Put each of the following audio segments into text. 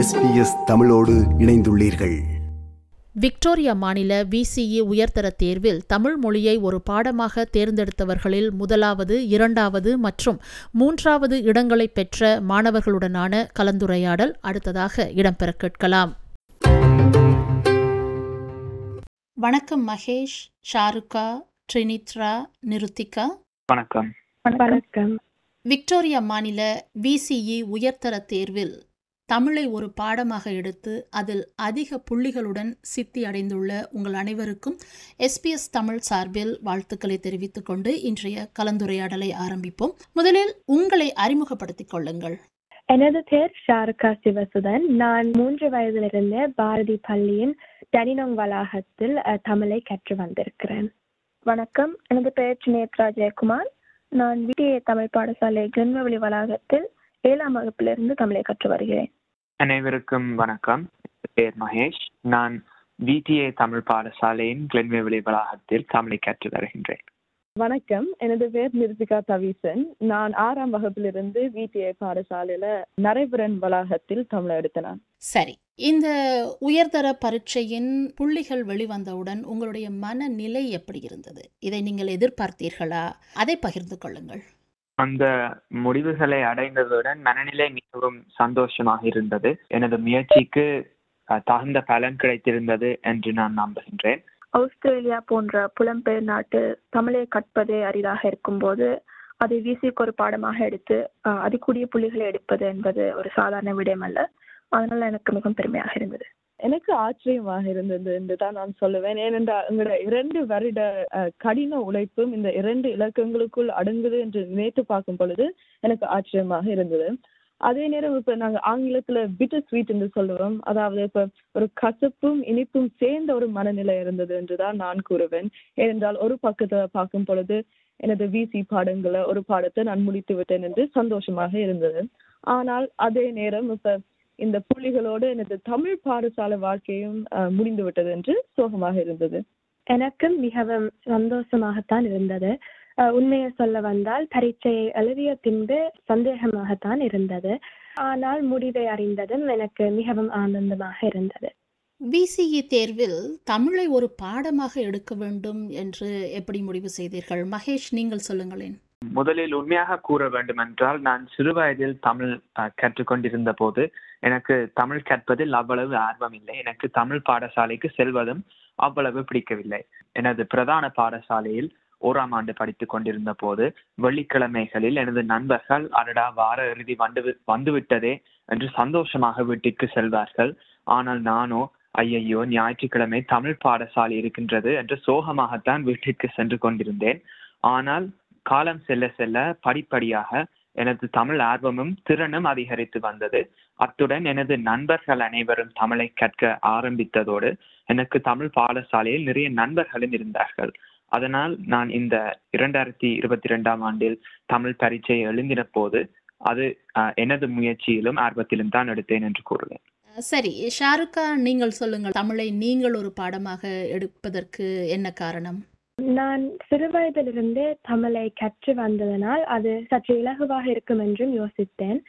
SBS தமிழோடு இணைந்துள்ளீர்கள். Victoria மாநில விசிஇ உயர்தர தேர்வில் தமிழ் மொழியை ஒரு பாடமாக தேர்ந்தெடுத்தவர்களில் முதலாவது இரண்டாவது மற்றும் மூன்றாவது இடங்களை பெற்ற மாணவர்களுடனான கலந்துரையாடல் அடுத்ததாக இடம்பெற கேட்கலாம். வணக்கம் மகேஷ் ஷாருக்கா ட்ரினித்ரா நிருத்திகா. வணக்கம். வணக்கம். விக்டோரியா மாநில விசிஇ உயர்தர தேர்வில் தமிழை ஒரு பாடமாக எடுத்து அதில் அதிக புள்ளிகளுடன் சித்தி அடைந்துள்ள உங்கள் அனைவருக்கும் எஸ்பிஎஸ் தமிழ் சார்பில் வாழ்த்துக்களை தெரிவித்துக் கொண்டு இன்றைய கலந்துரையாடலை ஆரம்பிப்போம். முதலில் உங்களை அறிமுகப்படுத்திக் கொள்ளுங்கள். எனது பேர் ஷாருக்கா சிவசுதன். நான் மூன்று வயதிலிருந்தே பாரதி பள்ளியின் டனினோங் வளாகத்தில் தமிழை கற்று வந்திருக்கிறேன். வணக்கம். எனது பெயர் நேத்ரா ஜெயக்குமார். நான் விடிஏ தமிழ் பாடசாலை கிரன்மவெளி வளாகத்தில் ஏழாம் வகுப்பிலிருந்து தமிழை கற்று வருகிறேன். அனைவருக்கும் வணக்கம். பேர் மகேஷ். நான் விடிஏ தமிழ் பாடசாலையின் கிளன்வேவெளி வளாகத்தில் தமிழை கற்று வருகின்றேன் வணக்கம். எனது பேர் நிர்விகா தவீசன். நான் ஆறாம் வகுப்பிலிருந்து விடிஐ பாடசாலையில நரைபுரன் வளாகத்தில் தமிழ் எடுத்தேன். சரி. இந்த உயர்தர பரீட்சையின் புள்ளிகள் வெளிவந்தவுடன் உங்களுடைய மனநிலை எப்படி இருந்தது? இதை நீங்கள் எதிர்பார்த்தீர்களா? அதை பகிர்ந்து கொள்ளுங்கள். அந்த முடிவுகளை அடைந்ததுடன் மனநிலை மிகவும் சந்தோஷமாக இருந்தது. எனது முயற்சிக்கு தகுந்த பலன் கிடைத்திருந்தது என்று நான் நம்புகின்றேன். ஆஸ்திரேலியா போன்ற புலம்பெயர் நாட்டு தமிழை கற்பதே அரிதாக இருக்கும்போது அதை வீசிக்கு ஒரு பாடமாக எடுத்து அஹ், அதிகூடிய புள்ளிகளை எடுப்பது என்பது ஒரு சாதாரண விடயம் அல்ல அதனால எனக்கு மிகவும் பெருமையாக இருந்தது. எனக்கு ஆச்சரியமாக இருந்தது என்று தான் நான் சொல்லுவேன். ஏனென்றால் எங்களோட இரண்டு வருட கடின உழைப்பும் இந்த இரண்டு இலக்கங்களுக்குள் அடங்குது என்று நினைத்து பார்க்கும் பொழுது எனக்கு ஆச்சரியமாக இருந்தது. அதே நேரம் இப்ப நாங்க ஆங்கிலத்துல பிட்டர் ஸ்வீட் என்று சொல்லுவோம். அதாவது இப்ப ஒரு கசப்பும் இனிப்பும் சேர்ந்த ஒரு மனநிலை இருந்தது என்றுதான் நான் கூறுவேன். ஏனென்றால் ஒரு பக்கத்துல பார்க்கும் பொழுது எனது விசி பாடங்களை ஒரு பாடத்தை நான் முடித்து விட்டேன் என்று சந்தோஷமாக இருந்தது. ஆனால் அதே நேரம் இப்ப இந்த புள்ளிகளோடு எனது தமிழ் பாடசாலை வாழ்க்கையும் முடிந்து விட்டது என்று சோகமாக இருந்தது. எனக்கும் மிகவும் சந்தோஷமாகத்தான் இருந்தது. உண்மையை சொல்ல வந்தால் பரீட்சையை எழுதிய பின்பு சந்தேகமாகத்தான் இருந்தது. ஆனால் முடிவை அறிந்ததும் எனக்கு மிகவும் ஆனந்தமாக இருந்தது. விசிஇ தேர்வில் தமிழை ஒரு பாடமாக எடுக்க வேண்டும் என்று எப்படி முடிவு செய்தீர்கள்? மகேஷ் நீங்கள் சொல்லுங்களேன். முதலில் உண்மையாக கூற வேண்டுமென்றால் நான் சிறுவயதில் தமிழ் கற்றுக்கொண்டிருந்த போது எனக்கு தமிழ் கற்பதில் அவ்வளவு ஆர்வம் இல்லை எனக்கு தமிழ் பாடசாலைக்கு செல்வதும் அவ்வளவு பிடிக்கவில்லை. எனது பிரதான பாடசாலையில் ஓராம் ஆண்டு படித்துக் கொண்டிருந்த போது வெள்ளிக்கிழமைகளில் எனது நண்பர்கள் அடடா வார இறுதி வந்து வந்துவிட்டதே என்று சந்தோஷமாக வீட்டிற்கு செல்வார்கள். ஆனால் நானோ ஐயையோ ஞாயிற்றுக்கிழமை தமிழ் பாடசாலை இருக்கின்றது என்று சோகமாகத்தான் வீட்டிற்கு சென்று கொண்டிருந்தேன். ஆனால் காலம் செல்ல செல்ல படிப்படியாக எனது தமிழ் ஆர்வமும் திறனும் அதிகரித்து வந்தது. அத்துடன் எனது நண்பர்கள் அனைவரும் தமிழை கற்க ஆரம்பித்ததோடு எனக்கு தமிழ் பாடசாலையில் நிறைய நண்பர்களும் இருந்தார்கள். அதனால் நான் இந்த இரண்டாயிரத்தி இருபத்தி ரெண்டாம் ஆண்டில் தமிழ் பரீட்சையை எழுந்தின போது அது அஹ், எனது முயற்சியிலும் ஆர்வத்திலும் தான் எடுத்தேன் என்று கூறுவேன். சரி. ஷாருக்கா நீங்கள் சொல்லுங்கள். தமிழை நீங்கள் ஒரு பாடமாக எடுப்பதற்கு என்ன காரணம்? நான் சிறுவயதிலிருந்தே தமிழை கற்று வந்ததனால் அது சற்று இலகுவாக இருக்கும் என்றும் யோசித்தேன்.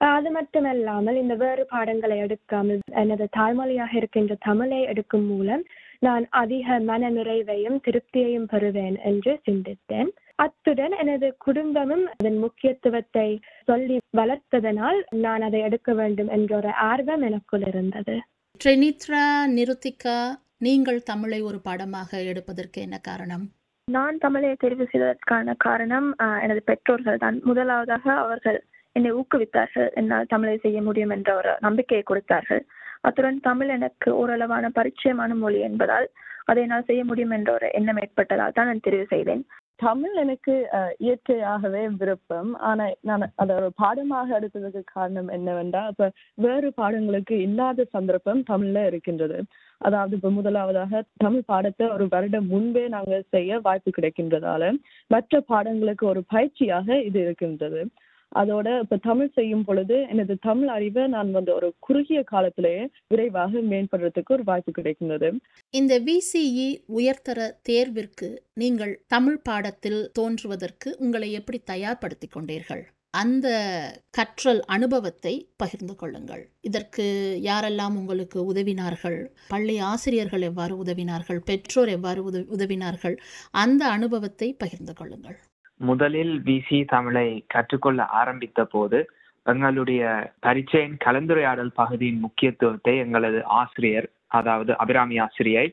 அது மட்டுமல்லாமல் இந்த வேறு பாடங்களை எடுக்காமல் எனது தாய்மொழியாக இருக்கின்ற தமிழை எடுக்கும் மூலம் நான் அதிக மன நிறைவையும் திருப்தியையும் பெறுவேன் என்று சிந்தித்தேன் அத்துடன் எனது குடும்பமும் அதன் முக்கியத்துவத்தை சொல்லி வளர்த்ததனால் நான் அதை எடுக்க வேண்டும் என்ற ஒரு ஆர்வம் எனக்குள் இருந்தது ட்ரெனித்ரா நிருத்திகா நீங்கள் தமிழை ஒரு பாடமாக எடுப்பதற்கு என்ன காரணம் நான் தமிழை தெரிவு செய்ததற்கான காரணம் எனது பெற்றோர்கள் தான் முதலாவதாக அவர்கள் என்னை ஊக்குவித்தார்கள். என்னால் தமிழை செய்ய முடியும் என்ற ஒரு நம்பிக்கையை கொடுத்தார்கள். அத்துடன் தமிழ் எனக்கு ஓரளவான பரிச்சயமான மொழி என்பதால் அதை என்னால் செய்ய முடியும் என்ற ஒரு எண்ணம் ஏற்பட்டதால் தான் நான் தெரிவு செய்தேன். தமிழ் எனக்கு இயற்கையாகவே விருப்பம். ஆனா நான் அதை ஒரு பாடமாக எடுத்ததுக்கு காரணம் என்னவென்றால் இப்ப வேறு பாடங்களுக்கு இல்லாத சந்தர்ப்பம் தமிழ்ல இருக்கின்றது. அதாவது இப்ப முதலாவதாக தமிழ் பாடத்தை ஒரு வருடம் முன்பே நாங்கள் செய்ய வாய்ப்பு கிடைக்கின்றதால மற்ற பாடங்களுக்கு ஒரு பயிற்சியாக இது இருக்கின்றது. அதோட இப்ப தமிழ் செய்யும் பொழுது எனது தமிழ் அறிவை நான் வந்து ஒரு குறுகிய காலத்திலேயே விரைவாக மேம்படுறதுக்கு ஒரு வாய்ப்பு கிடைக்கின்றது. இந்த விசிஇ உயர்தர தேர்விற்கு நீங்கள் தமிழ் பாடத்தில் தோன்றுவதற்கு உங்களை எப்படி தயார்படுத்திக் கொண்டீர்கள்? அந்த கற்றல் அனுபவத்தை பகிர்ந்து கொள்ளுங்கள். இதற்கு யாரெல்லாம் உங்களுக்கு உதவினார்கள்? பள்ளி ஆசிரியர்கள் எவ்வாறு உதவினார்கள்? பெற்றோர் எவ்வாறு உத உதவினார்கள்? அந்த அனுபவத்தை பகிர்ந்து கொள்ளுங்கள். முதலில் விசி தமிழை கற்றுக்கொள்ள ஆரம்பித்த போது எங்களுடைய பரீட்சையின் கலந்துரையாடல் பகுதியின் முக்கியத்துவத்தை எங்களது ஆசிரியர் அதாவது அபிராமி ஆசிரியை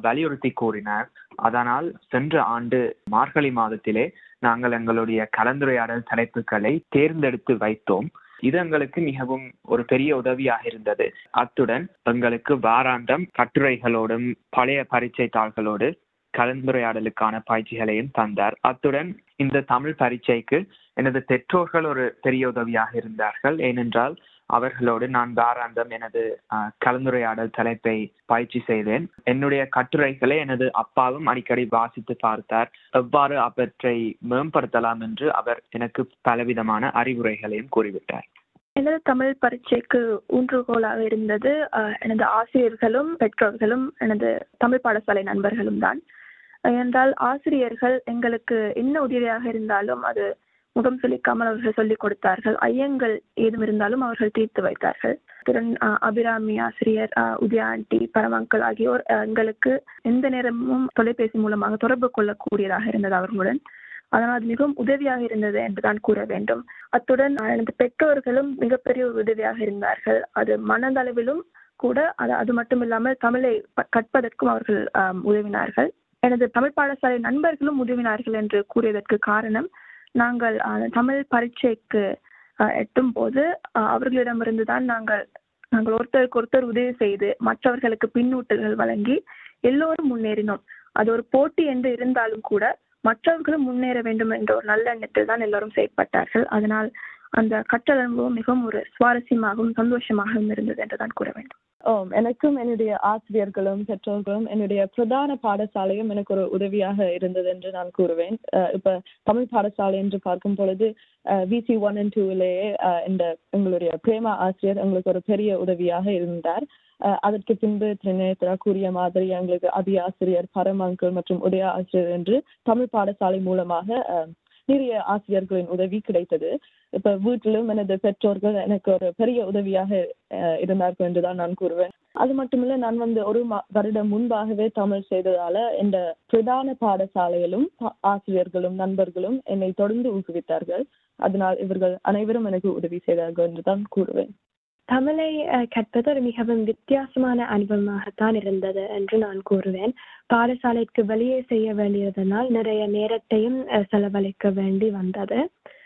வலியுறுத்தி கூறினார். அதனால் சென்ற ஆண்டு மார்கழி மாதத்திலே நாங்கள் எங்களுடைய கலந்துரையாடல் தலைப்புகளை தேர்ந்தெடுத்து வைத்தோம். இது எங்களுக்கு மிகவும் ஒரு பெரிய உதவியாக இருந்தது. அத்துடன் எங்களுக்கு வாராந்தம் கட்டுரைகளோடும் பழைய பரீட்சை தாள்களோடு கலந்துரையாடலுக்கான பயிற்சிகளையும் தந்தார். அத்துடன் இந்த தமிழ் பரீட்சைக்கு எனது பெற்றோர்கள் ஒரு பெரிய உதவியாக இருந்தார்கள். ஏனென்றால் அவர்களோடு நான் தாராந்தம் எனது கலந்துரையாடல் தலைப்பை பயிற்சி செய்தேன். என்னுடைய கட்டுரைகளை எனது அப்பாவும் அடிக்கடி வாசித்து பார்த்தார். எவ்வாறு அவற்றை மேம்படுத்தலாம் என்று அவர் எனக்கு பலவிதமான அறிவுரைகளையும் கூறிவிட்டார். எனது தமிழ் பரீட்சைக்கு ஊன்றுகோலாக இருந்தது அஹ், எனது ஆசிரியர்களும் பெற்றோர்களும் எனது தமிழ் பாடசாலை நண்பர்களும் தான். என்றால் ஆசிரியர்கள் எங்களுக்கு என்ன உதவியாக இருந்தாலும் அது முகம் சுளிக்காமல் அவர்கள் சொல்லிக் கொடுத்தார்கள். ஐயங்கள் ஏதும் இருந்தாலும் அவர்கள் தீர்த்து வைத்தார்கள். திறன் அபிராமி ஆசிரியர் உதயா ஆண்டி பரமங்கல் ஆகியோர் எங்களுக்கு எந்த நேரமும் தொலைபேசி மூலமாக தொடர்பு கொள்ளக்கூடியதாக இருந்தது அவர்களுடன். அதனால் அது மிகவும் உதவியாக இருந்தது என்றுதான் கூற வேண்டும். அத்துடன் எனது பெற்றோர்களும் மிகப்பெரிய ஒரு உதவியாக இருந்தார்கள். அது மனதளவிலும் கூட அது அது மட்டும் இல்லாமல் தமிழை கற்பதற்கும் அவர்கள் உதவினார்கள். எனது தமிழ் பாடசாலை நண்பர்களும் உதவினார்கள் என்று கூறியதற்கு காரணம் நாங்கள் தமிழ் பரீட்சைக்கு எட்டும் போது அவர்களிடமிருந்து தான் நாங்கள் நாங்கள் ஒருத்தருக்கு ஒருத்தர் உதவி செய்து மற்றவர்களுக்கு பின்னூட்டல்கள் வழங்கி எல்லோரும் முன்னேறினோம். அது ஒரு போட்டி என்று இருந்தாலும் கூட மற்றவர்களும் முன்னேற வேண்டும் என்ற ஒரு நல்ல எண்ணத்தில் தான் எல்லாரும் செயற்பட்டார்கள். அதனால் அந்த கற்றல் அனுபவம் மிகவும் ஒரு சுவாரஸ்யமாகவும் சந்தோஷமாகவும் இருந்தது என்று தான் கூற வேண்டும். எனக்கும் என்னுடைய ஆசிரியர்களும் பெற்றோர்களும் என்னுடைய பிரதான பாடசாலையும் எனக்கு ஒரு உதவியாக இருந்தது என்று நான் கூறுவேன். இப்போ இப்ப தமிழ் பாடசாலை என்று பார்க்கும் பொழுது விசி ஒன் அண்ட் டூவிலேயே இந்த எங்களுடைய பிரேமா ஆசிரியர் எங்களுக்கு ஒரு பெரிய உதவியாக இருந்தார். அதற்கு பின்பு திரிநேத்ரா கூறிய மாதிரி எங்களுக்கு அதி ஆசிரியர் பரமங்கள் மற்றும் உதய ஆசிரியர் என்று தமிழ் பாடசாலை மூலமாக நிறைய ஆசிரியர்களின் உதவி கிடைத்தது. இப்ப வீட்டிலும் எனது பெற்றோர்கள் எனக்கு ஒரு பெரிய உதவியாக இருந்தார்கள் என்றுதான் நான் கூறுவேன். அது மட்டுமில்ல நான் வந்து ஒரு வருடம் முன்பாகவே தமிழ் செய்ததால இந்த பிரதான பாடசாலையிலும் ஆசிரியர்களும் நண்பர்களும் என்னை தொடர்ந்து ஊக்குவித்தார்கள். அதனால் இவர்கள் அனைவரும் எனக்கு உதவி செய்தார்கள் என்றுதான் கூறுவேன். தமிழை அஹ், கற்பது ஒரு மிகவும் வித்தியாசமான அனுபவமாகத்தான் இருந்தது என்று நான் கூறுவேன். பாடசாலைக்கு வெளியே செய்ய வேண்டியதனால் நிறைய நேரத்தையும் அஹ், செலவழிக்க வேண்டி வந்தது.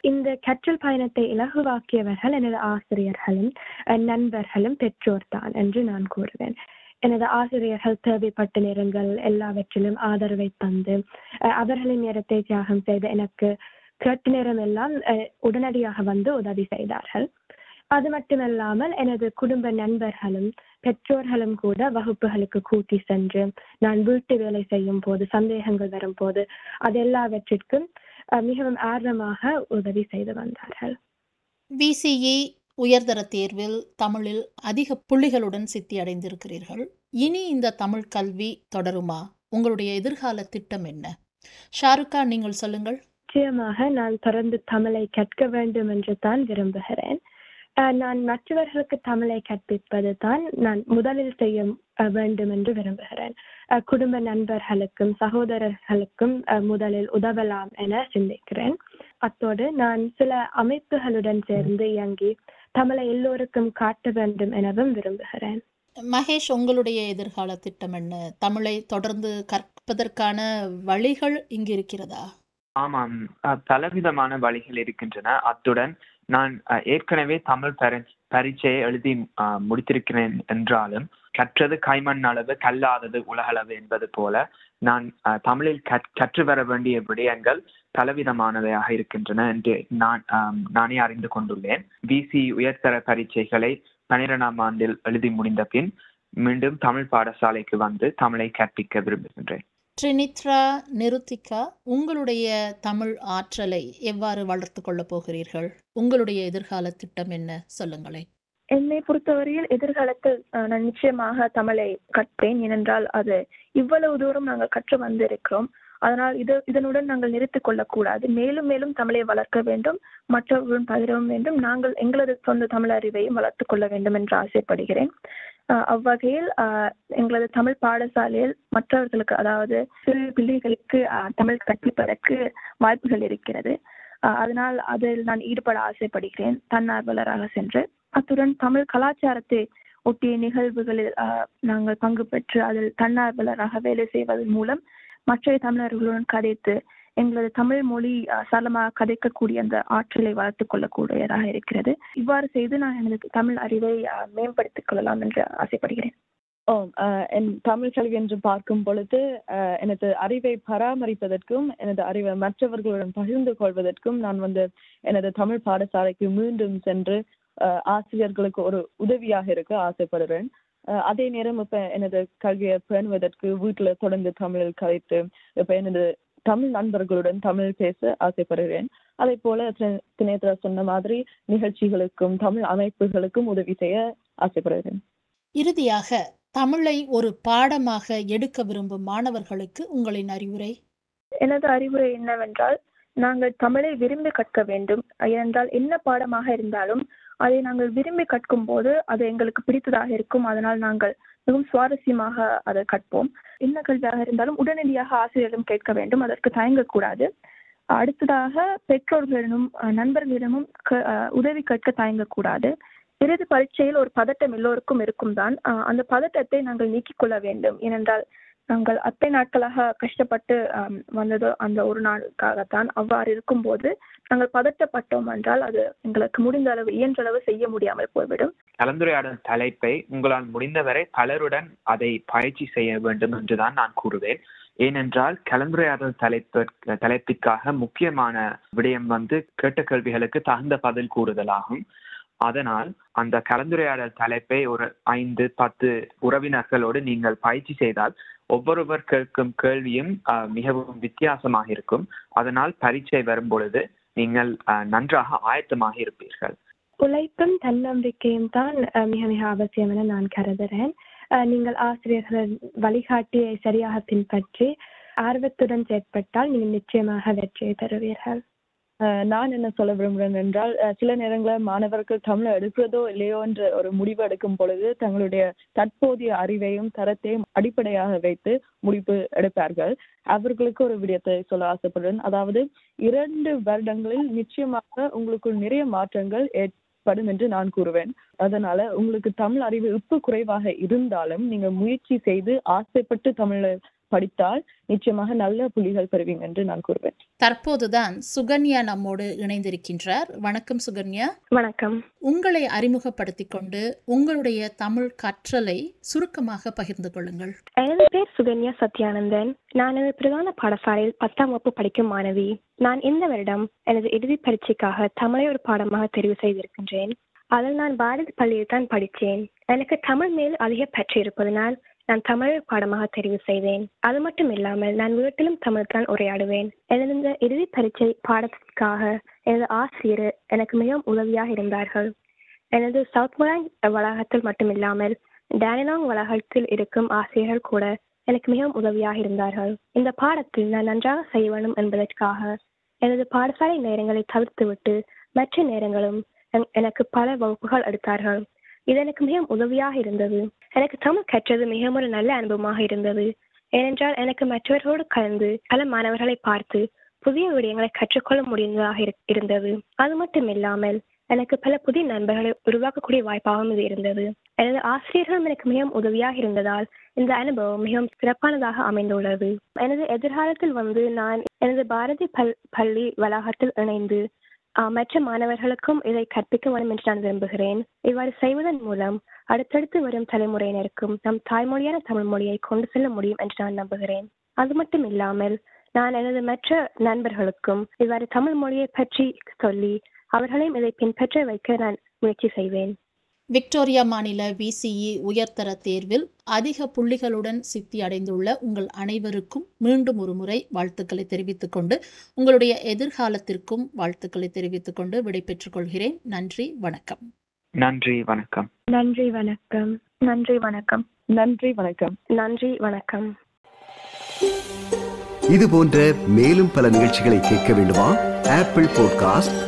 இந்த கற்றல் பயணத்தை இலகுவாக்கியவர்கள் எனது ஆசிரியர்களும் அஹ், நண்பர்களும் பெற்றோர் தான் என்று நான் கூறுவேன். எனது ஆசிரியர்கள் தேவைப்பட்ட நேரங்கள் எல்லாவற்றிலும் ஆதரவை தந்து அஹ், அவர்களின் நேரத்தை தியாகம் செய்து எனக்கு கேட்ட நேரம் எல்லாம் அஹ், உடனடியாக வந்து உதவி செய்தார்கள். அது மட்டுமல்லாமல் எனது குடும்ப நண்பர்களும் பெற்றோர்களும் கூட வகுப்புகளுக்கு கூட்டி சென்று நான் வீட்டு வேலை செய்யும் போது சந்தேகங்கள் வரும்போது அது எல்லாவற்றிற்கும் மிகவும் ஆர்வமாக உதவி செய்து வந்தார்கள். விசிஇ உயர்தர தேர்வில் தமிழில் அதிக புள்ளிகளுடன் சித்தி அடைந்திருக்கிறீர்கள் இனி இந்த தமிழ் கல்வி தொடருமா? உங்களுடைய எதிர்கால திட்டம் என்ன? ஷாருக்கா நீங்கள் சொல்லுங்கள். நிச்சயமாக நான் தொடர்ந்து தமிழை கற்க வேண்டும் என்று தான் விரும்புகிறேன். நான் மற்றவர்களுக்கு தமிழை கற்பிப்பது தான் நான் முதலில் செய்ய வேண்டும் என்று விரும்புகிறேன். குடும்ப நண்பர்களுக்கும் சகோதரர்களுக்கும் முதலில் உதவலாம் என சிந்திக்கிறேன். அத்தோடு நான் சில அமைப்புகளுடன் சேர்ந்து இயங்கி தமிழை எல்லோருக்கும் காட்ட வேண்டும் எனவும் விரும்புகிறேன். மகேஷ் உங்களுடைய எதிர்கால திட்டம் என்ன? தமிழை தொடர்ந்து கற்பதற்கான வழிகள் இங்கு இருக்கிறதா ஆமாம் பலவிதமான வழிகள் இருக்கின்றன. அத்துடன் நான் ஏற்கனவே தமிழ் பரி- பரீட்சையை எழுதி முடித்திருக்கிறேன் என்றாலும் கற்றது கைமண் அளவு கல்லாதது உலகளவு என்பது போல நான் தமிழில் கற்- கற்று வர வேண்டிய விடயங்கள் பலவிதமானவையாக இருக்கின்றன என்று நான் நானே அறிந்து கொண்டுள்ளேன். பிசி உயர்தர பரீட்சைகளை பனிரெண்டாம் ஆண்டில் எழுதி முடிந்த பின் மீண்டும் தமிழ் பாடசாலைக்கு வந்து தமிழை கற்பிக்க விரும்புகின்றேன். ட்ரினித்ரா நிருத்திகா உங்களுடைய தமிழ் ஆற்றலை எவ்வாறு வளர்த்து கொள்ளப் போகிறீர்கள்? உங்களுடைய எதிர்கால திட்டம் என்ன? சொல்லுங்களேன். என்னை பொறுத்தவரையில் எதிர்காலத்தில் நான் நிச்சயமாக தமிழை கற்பேன் ஏனென்றால் அது இவ்வளவு தூரம் நாங்கள் கற்று வந்திருக்கிறோம். அதனால் இது இதனுடன் நாங்கள் நிறுத்திக் கொள்ளக்கூடாது. மேலும் மேலும் தமிழை வளர்க்க வேண்டும். மற்றவர்களும் பகிரவும் வேண்டும். நாங்கள் எங்களது சொந்த தமிழ் அறிவையும் வளர்த்து கொள்ள வேண்டும் என்று ஆசைப்படுகிறேன். அவ்வகையில் எங்களது தமிழ் பாடசாலையில் மற்றவர்களுக்கு அதாவது சிறு பிள்ளைகளுக்கு தமிழ் கற்பிப்பதற்கு வாய்ப்புகள் இருக்கிறது. அதனால் அதில் நான் ஈடுபட ஆசைப்படுகிறேன். தன்னார்வலராக சென்று. அத்துடன் தமிழ் கலாச்சாரத்தை ஒட்டிய நிகழ்வுகளில் நாங்கள் பங்கு பெற்று அதில் தன்னார்வலராக வேலை செய்வதன் மூலம் மற்ற தமிழர்களுடன் கதைத்து எங்களது தமிழ் மொழி சரளமாக கதைக்கக்கூடிய அந்த ஆற்றலை வளர்த்துக் கொள்ளக்கூடியதாக இருக்கிறது. இவ்வாறு செய்து நான் எனது தமிழ் அறிவை மேம்படுத்திக் கொள்ளலாம் என்று ஆசைப்படுகிறேன். ஓ அஹ், என் தமிழ் கல்வி என்று பார்க்கும் பொழுது அஹ், எனது அறிவை பராமரிப்பதற்கும் எனது அறிவை மற்றவர்களுடன் பகிர்ந்து கொள்வதற்கும் நான் வந்து எனது தமிழ் பாடசாலைக்கு மீண்டும் சென்று ஆசிரியர்களுக்கு ஒரு உதவியாக இருக்க ஆசைப்படுறேன். அதே நேரம் இப்ப எனது கல்வியை பேணுவதற்கு வீட்டுல தொடர்ந்து தமிழில் கதைத்து இப்ப எனது தமிழ் நண்பர்களுடன் தமிழ் பேச ஆசைப்படுகிறேன். அதே போல திரு- தினேத்ரா சொன்ன மாதிரி நிகழ்ச்சிகளுக்கும் தமிழ் அமைப்புகளுக்கும் உதவி செய்ய ஆசைப்படுகிறேன். இறுதியாக தமிழை ஒரு பாடமாக எடுக்க விரும்பும் மாணவர்களுக்கு உங்களின் அறிவுரை? எனது அறிவுரை என்னவென்றால் நாங்கள் தமிழை விரும்பி கற்க வேண்டும். ஏனென்றால் என்ன பாடமாக இருந்தாலும் அதை நாங்கள் விரும்பி கற்கும் போது அது எங்களுக்கு பிடித்ததாக இருக்கும். அதனால் நாங்கள் மிகவும் சுவாரஸ்யமாக அதை கற்போம். என்ன கல்வியாக இருந்தாலும் உடனடியாக ஆசிரியரிடம் கேட்க வேண்டும். அதற்கு தயங்கக்கூடாது. அடுத்ததாக பெற்றோர்களிடமும் அஹ், நண்பர்களிடமும் க- அஹ், உதவி கேட்க தயங்கக்கூடாது. இறுதி பரீட்சையில் ஒரு பதட்டம் எல்லோருக்கும் இருக்கும் தான் அந்த பதட்டத்தை நாங்கள் நீக்கிக் கொள்ள வேண்டும். ஏனென்றால் நாங்கள் அத்தை நாட்களாக கஷ்டப்பட்டு ஆம், வந்தது அந்த ஒரு நாளுக்காகத்தான். அவ்வாறு இருக்கும்போது நாங்கள் பதட்டப்பட்டோம் என்றால் அது எங்களுக்கு முடிந்த அளவு இயன்றளவு செய்ய முடியாமல் போய்விடும். கலந்துரையாடல் தலைப்பை உங்களால் முடிந்தவரை பலருடன் அதை பயிற்சி செய்ய வேண்டும் என்றுதான் நான் கூறுவேன். ஏனென்றால் கலந்துரையாடல் தலைப்பு தலைப்பிற்காக முக்கியமான விடயம் வந்து கேட்ட கேள்விகளுக்கு தகுந்த பதில் கூறுதலாகும். அதனால் அந்த கலந்துரையாடல் தலைப்பை ஒரு ஐந்து பத்து உறவினர்களோடு நீங்கள் பயிற்சி செய்தால் ஒவ்வொருவர் கேட்கும் கேள்வியும் ஆஹ், மிகவும் வித்தியாசமாக இருக்கும். அதனால் பரீட்சை வரும் பொழுது நீங்கள் நன்றாக ஆயத்தமாக இருப்பீர்கள். உழைப்பும் தன்னம்பிக்கையும் தான் மிக மிக அவசியம் என நான் கருதுகிறேன் அஹ், நீங்கள் ஆசிரியர்கள் வழிகாட்டியை சரியாக பின்பற்றி ஆர்வத்துடன் செயற்பட்டால் நீங்கள் நிச்சயமாக வெற்றியை பெறுவீர்கள். நான் என்ன சொல்ல விரும்புகிறேன் என்றால் சில நேரங்களில் மாணவர்கள் தமிழை எடுக்கிறதோ இல்லையோ என்ற ஒரு முடிவு எடுக்கும் பொழுது தங்களுடைய தற்போதைய அறிவையும் தரத்தையும் அடிப்படையாக வைத்து முடிவு எடுப்பார்கள். அவர்களுக்கு ஒரு விடயத்தை சொல்ல ஆசைப்படுறேன். அதாவது இரண்டு வருடங்களில் நிச்சயமாக உங்களுக்குள் நிறைய மாற்றங்கள் ஏற்படும் என்று நான் கூறுவேன். அதனால உங்களுக்கு தமிழ் அறிவு இப்ப குறைவாக இருந்தாலும் நீங்க முயற்சி செய்து ஆசைப்பட்டு தமிழை படித்தால் நிச்சயமாக நல்ல புள்ளிகள் பெறுவீங்க என்று நான் கூறுவேன். தற்போதுதான் சுகன்யா நம்மோடு இணைந்திருக்கின்றார். வணக்கம் சுகன்யா. வணக்கம். உங்களை அறிமுகப்படுத்திக் கொண்டு உங்களுடைய தமிழ் கற்றலை சுருக்கமாக பகிர்ந்து கொள்ளுங்கள். எனது பேர் சுகன்யா சத்யானந்தன். நான் எனது பிரதான பாடசாலையில் பத்தாம் வகுப்பு படிக்கும் மாணவி. நான் இந்த வருடம் எனது இறுதி பரீட்சைக்காக தமிழை ஒரு பாடமாக தெரிவு செய்திருக்கின்றேன். அதில் நான் பாரதி பள்ளியில் தான் படித்தேன். எனக்கு தமிழ் மேல் அதிக பற்று இருப்பதனால் நான் தமிழ் பாடமாக தெரிவு செய்தேன். அது மட்டும் இல்லாமல் நான் வீட்டிலும் தமிழ் தான் உரையாடுவேன். எனது இந்த இறுதி பரீட்சை பாடத்திற்காக எனது ஆசிரியர் எனக்கு மிகவும் உதவியாக இருந்தார்கள். எனது சவுத் முலாங் வளாகத்தில் மட்டுமில்லாமல் டேனிலாங் வளாகத்தில் இருக்கும் ஆசிரியர்கள் கூட எனக்கு மிகவும் உதவியாக இருந்தார்கள். இந்த பாடத்தில் நான் நன்றாக செய்ய வேண்டும் என்பதற்காக எனது பாடசாலை நேரங்களை தவிர்த்துவிட்டு மற்ற நேரங்களும் எனக்கு பல வகுப்புகள் எடுத்தார்கள். இது எனக்கு மிகவும் உதவியாக இருந்தது. எனக்கு தமிழ் கற்றது மிகவும் ஒரு நல்ல அனுபவமாக இருந்தது. ஏனென்றால் எனக்கு மற்றவர்களோடு கலந்து பல மாணவர்களை பார்த்து புதிய விடயங்களை கற்றுக்கொள்ள முடிந்ததாக இருந்தது. அது மட்டும் இல்லாமல் எனக்கு பல புதிய நண்பர்களை உருவாக்கக்கூடிய வாய்ப்பாகவும் இது இருந்தது. எனது ஆசிரியர்களும் எனக்கு மிகவும் உதவியாக இருந்ததால் இந்த அனுபவம் மிகவும் சிறப்பானதாக அமைந்துள்ளது. எனது எதிர்காலத்தில் வந்து நான் எனது பாரதி பல் பள்ளி வளாகத்தில் இணைந்து மற்ற மாணவர்களுக்கும் இதை கற்பிக்க வேண்டும் என்று நான் விரும்புகிறேன். இவ்வாறு செய்வதன் மூலம் அடுத்தடுத்து வரும் தலைமுறையினருக்கும் நம் தாய்மொழியான தமிழ் மொழியை கொண்டு செல்ல முடியும் என்று நான் நம்புகிறேன். அது மட்டும் இல்லாமல் நான் எனது மற்ற நண்பர்களுக்கும் இவ்வாறு தமிழ் மொழியை பற்றி சொல்லி அவர்களையும் இதை பின்பற்ற வைக்க நான் முயற்சி செய்வேன். விக்டோரியா மாநில விசிஇ உயர்தர தேர்வில் அதிக புள்ளிகளுடன் சித்தி அடைந்துள்ள உங்கள் அனைவருக்கும் மீண்டும் ஒரு முறை வாழ்த்துக்களை தெரிவித்துக் கொண்டு உங்களுடைய எதிர்காலத்திற்கும் வாழ்த்துக்களை தெரிவித்துக் கொண்டு விடைபெற்றுக் கொள்கிறேன். நன்றி வணக்கம். நன்றி வணக்கம். நன்றி வணக்கம். நன்றி வணக்கம். நன்றி வணக்கம். நன்றி வணக்கம். இது போன்ற மேலும் பல நிகழ்ச்சிகளை கேட்க வேண்டுமா? Apple podcast